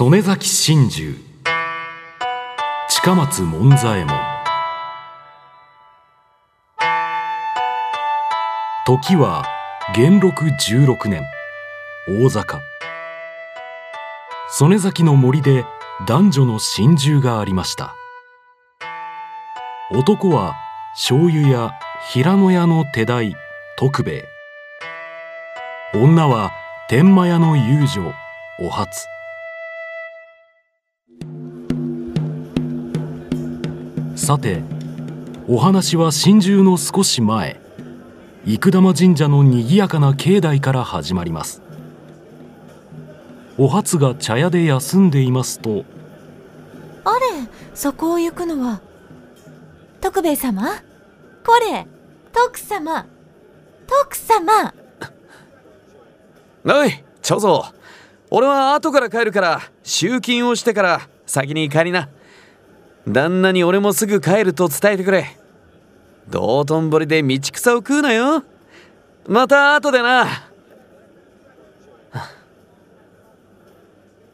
曽根崎真珠近松門左衛門。時は元禄16年。大阪曽根崎の森で男女の心中がありました。男は醤油屋平野屋の手代徳兵衛。女は天満屋の遊女お初。さてお話は心中の少し前。生玉神社のにぎやかな境内から始まります。お初が茶屋で休んでいますとあれそこを行くのは徳兵衛様？これ徳様。徳様。おい長蔵俺は後から帰るから集金をしてから先に帰りな旦那に俺もすぐ帰ると伝えてくれ。道頓堀で道草を食うなよ。また後でな。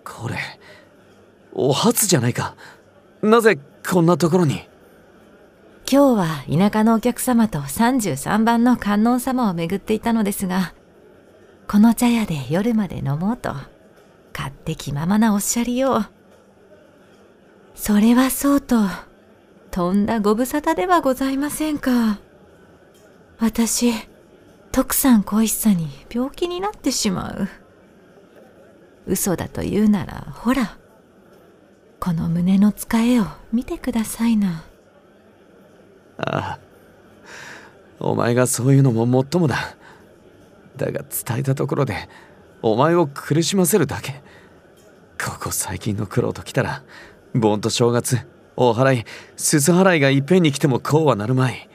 これお初じゃないか。なぜこんなところに？今日は田舎のお客様と33番の観音様を巡っていたのですがこの茶屋で夜まで飲もうと勝手気ままなおっしゃりよう。それはそうととんだご無沙汰ではございませんか。私徳さん恋しさに病気になってしまう。嘘だと言うならほらこの胸の使えを見てくださいな。ああお前がそういうのももっともだ。だが伝えたところでお前を苦しませるだけ。ここ最近の苦労ときたら盆と正月お祓いすす払いがいっぺんに来てもこうはなるまい。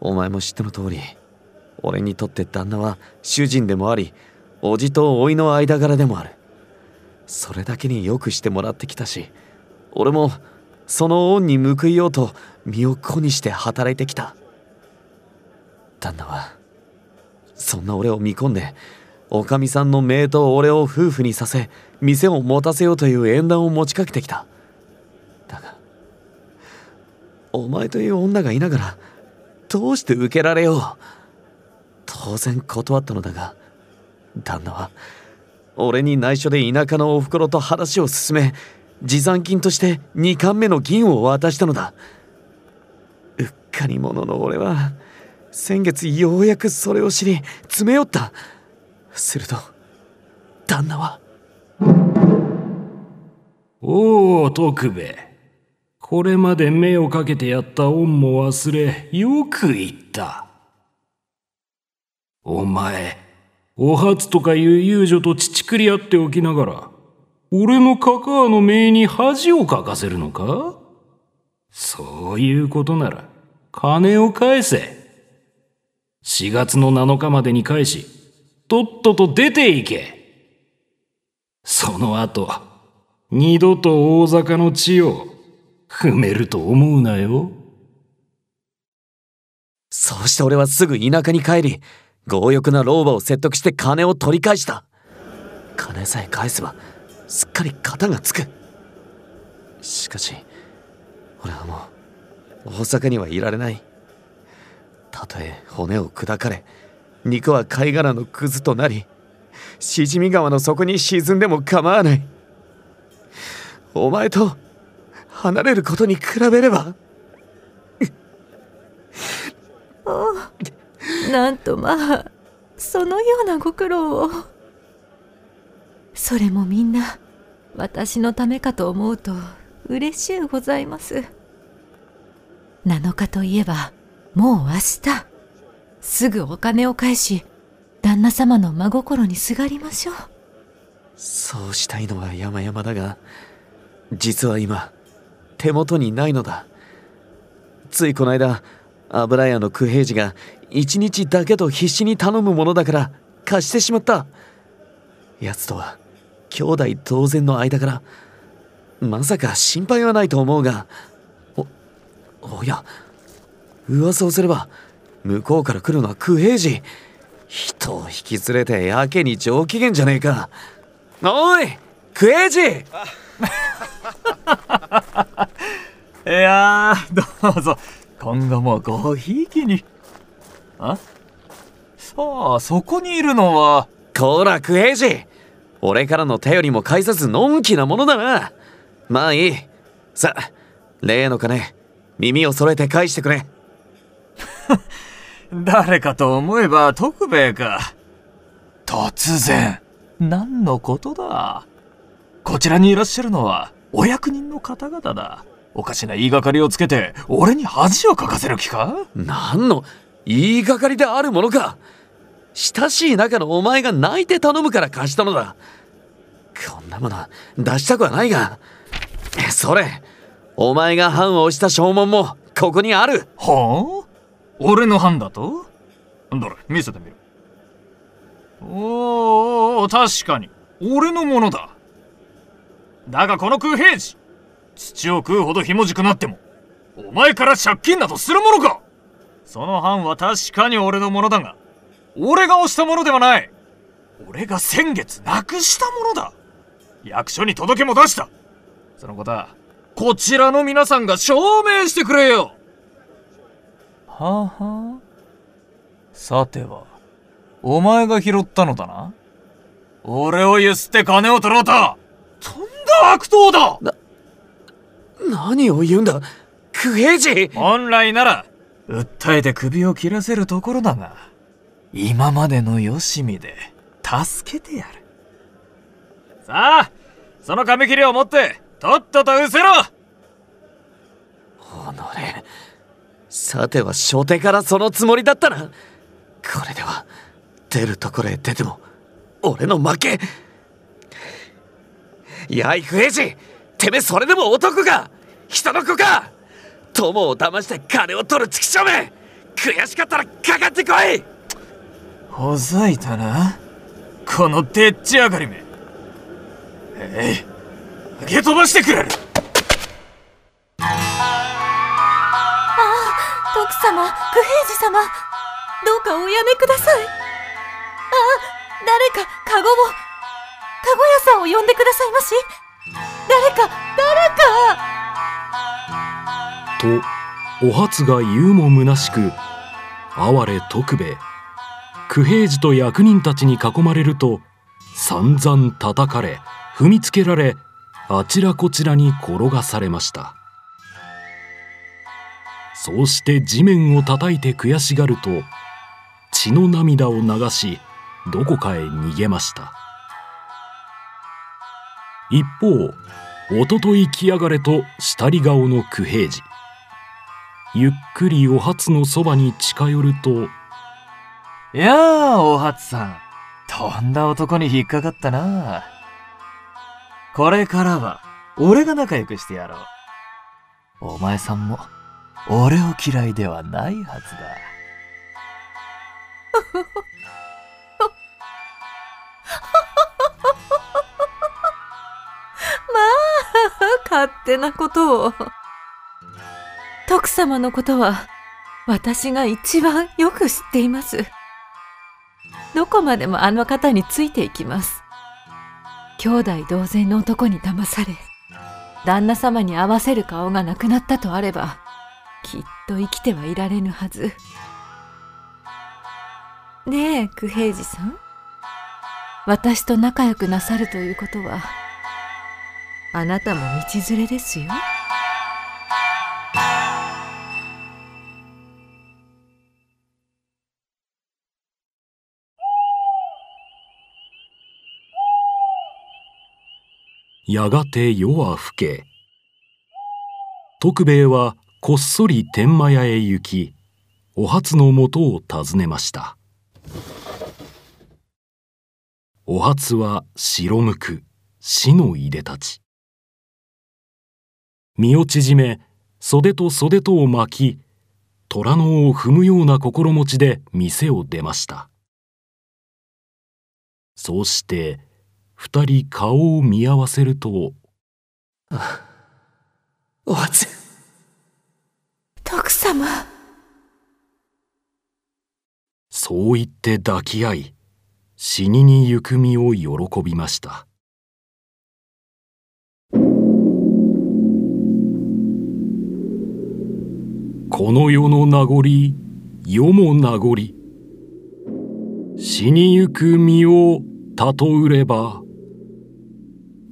お前も知っての通り俺にとって旦那は主人でもあり叔父と甥の間柄でもある。それだけによくしてもらってきたし俺もその恩に報いようと身を粉にして働いてきた。旦那はそんな俺を見込んでおかみさんの姪と俺を夫婦にさせ店を持たせようという縁談を持ちかけてきた。だがお前という女がいながらどうして受けられよう。当然断ったのだが旦那は俺に内緒で田舎のおふくろと話を進め持参金として2貫目の銀を渡したのだ。うっかり者の俺は先月ようやくそれを知り詰め寄った。すると旦那はおお徳兵衛。これまで目をかけてやった恩も忘れよく言った。お前お初とかいう遊女と乳くり合っておきながら俺のカカアの命に恥をかかせるのか？そういうことなら金を返せ。4月の7日までに返しとっとと出て行け。その後二度と大阪の地を踏めると思うなよ。そうして俺はすぐ田舎に帰り強欲な老婆を説得して金を取り返した。金さえ返せばすっかり型がつく。しかし俺はもう大阪にはいられない。たとえ骨を砕かれ肉は貝殻のくずとなりしじみ川の底に沈んでも構わない。お前と離れることに比べれば。なんとまあそのようなご苦労を。それもみんな私のためかと思うと嬉しゅうございます。7日といえばもう明日すぐお金を返し旦那様の真心にすがりましょう。そうしたいのは山々だが実は今手元にないのだ。ついこの間油屋の九平次が一日だけと必死に頼むものだから貸してしまった。奴とは兄弟同然の間からまさか心配はないと思うがおおや噂をすれば向こうから来るのは九平次。人を引き連れてやけに上機嫌じゃねえか。おいクエイジ いやー、どうぞ、今後もごひいきに。あ？ああ、そこにいるのは、こらクエイジ俺からの頼りも返さずのんきなものだな。まあいい。さ例の金耳を揃えて返してくれ。誰かと思えば徳兵衛か。突然、何のことだ？こちらにいらっしゃるのは、お役人の方々だ。おかしな言いがかりをつけて、俺に恥をかかせる気か？何の言いがかりであるものか。親しい仲のお前が泣いて頼むから貸したのだ。こんなもの出したくはないが。それお前が判を押した証文もここにある。はあ？俺の班だと？どれ見せてみる。おーおー確かに。俺のものだだがこの空平時土を食うほどひもじくなってもお前から借金などするものか。その班は確かに俺のものだが俺が押したものではない。俺が先月なくしたものだ。役所に届けも出した。そのことはこちらの皆さんが証明してくれよ。はあは。あさてはお前が拾ったのだな。俺をゆすって金を取ろうととんだ悪党だ！何を言うんだ？クエイジ？本来なら訴えて首を切らせるところだが今までのよしみで助けてやる。さあその紙切れを持ってとっとと失せろ！己。さては初手からそのつもりだったな。これでは出るところへ出ても俺の負けやいクエイジてめえそれでも男か？人の子か？友を騙して金を取る畜生め悔しかったらかかってこい！ほざいたな。このでっち上がりめ。えい受け飛ばしてくれる。徳様九平次様。どうかおやめください。あ誰かカゴを屋さんを呼んでくださいまし。誰か誰か。とお初が言うも虚しく哀れ徳兵衛。九平次と役人たちに囲まれると散々叩かれ踏みつけられあちらこちらに転がされました。そうして地面を叩いて悔しがると血の涙を流しどこかへ逃げました。一方おととい来やがれと下り顔の九平次。ゆっくりお初のそばに近寄るとやあお初さん。とんだ男に引っかかったな。これからは俺が仲良くしてやろう。お前さんも俺を嫌いではないはずだ。勝手なことを。徳様のことは私が一番よく知っています。どこまでもあの方についていきます。兄弟同然の男に騙され旦那様に合わせる顔がなくなったとあればきっと生きてはいられぬはず。ねえ九平次さん。私と仲良くなさるということはあなたも道連れですよ。やがて夜は更け徳兵衛はこっそり天満屋へ行きお初のもとを訪ねました。お初は白むく死のいでたち。身を縮め袖と袖とを巻き虎の尾を踏むような心持ちで店を出ました。そうして二人顔を見合わせるとお初徳様。そう言って抱き合い死にに行く身を喜びましたこの世の名残世も名残。死にゆく身をたとうれば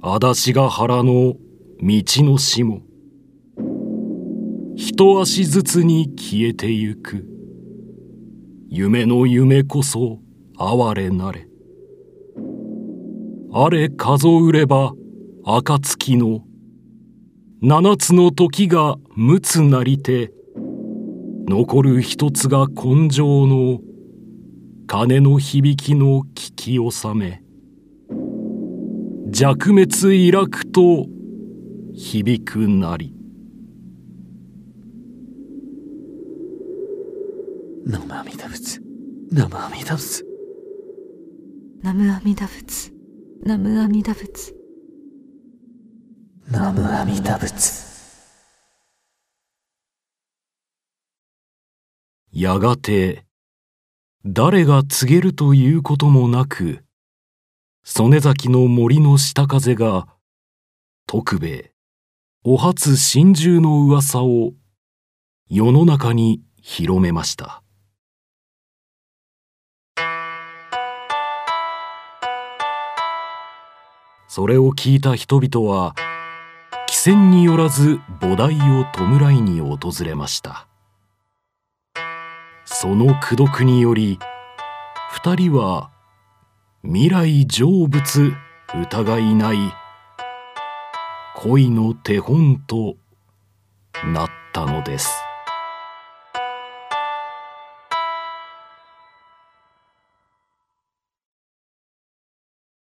足立が原の道の霜一足ずつに消えてゆく。夢の夢こそ哀れなれ。あれ数うれば暁の七つの時がむつなりて残る一つが根性の鐘の響きの聞き納め。弱滅イラクと響くなり。南無阿弥陀仏。南無阿弥陀仏。南無阿弥陀仏。南無阿弥陀仏。南無阿弥陀仏やがて誰が告げるということもなく曽根崎の森の下風が徳兵衛お初心中の噂を世の中に広めました。それを聞いた人々は汽船によらず菩提を弔いに訪れました。その功徳により二人は未来成仏疑いない恋の手本となったのです。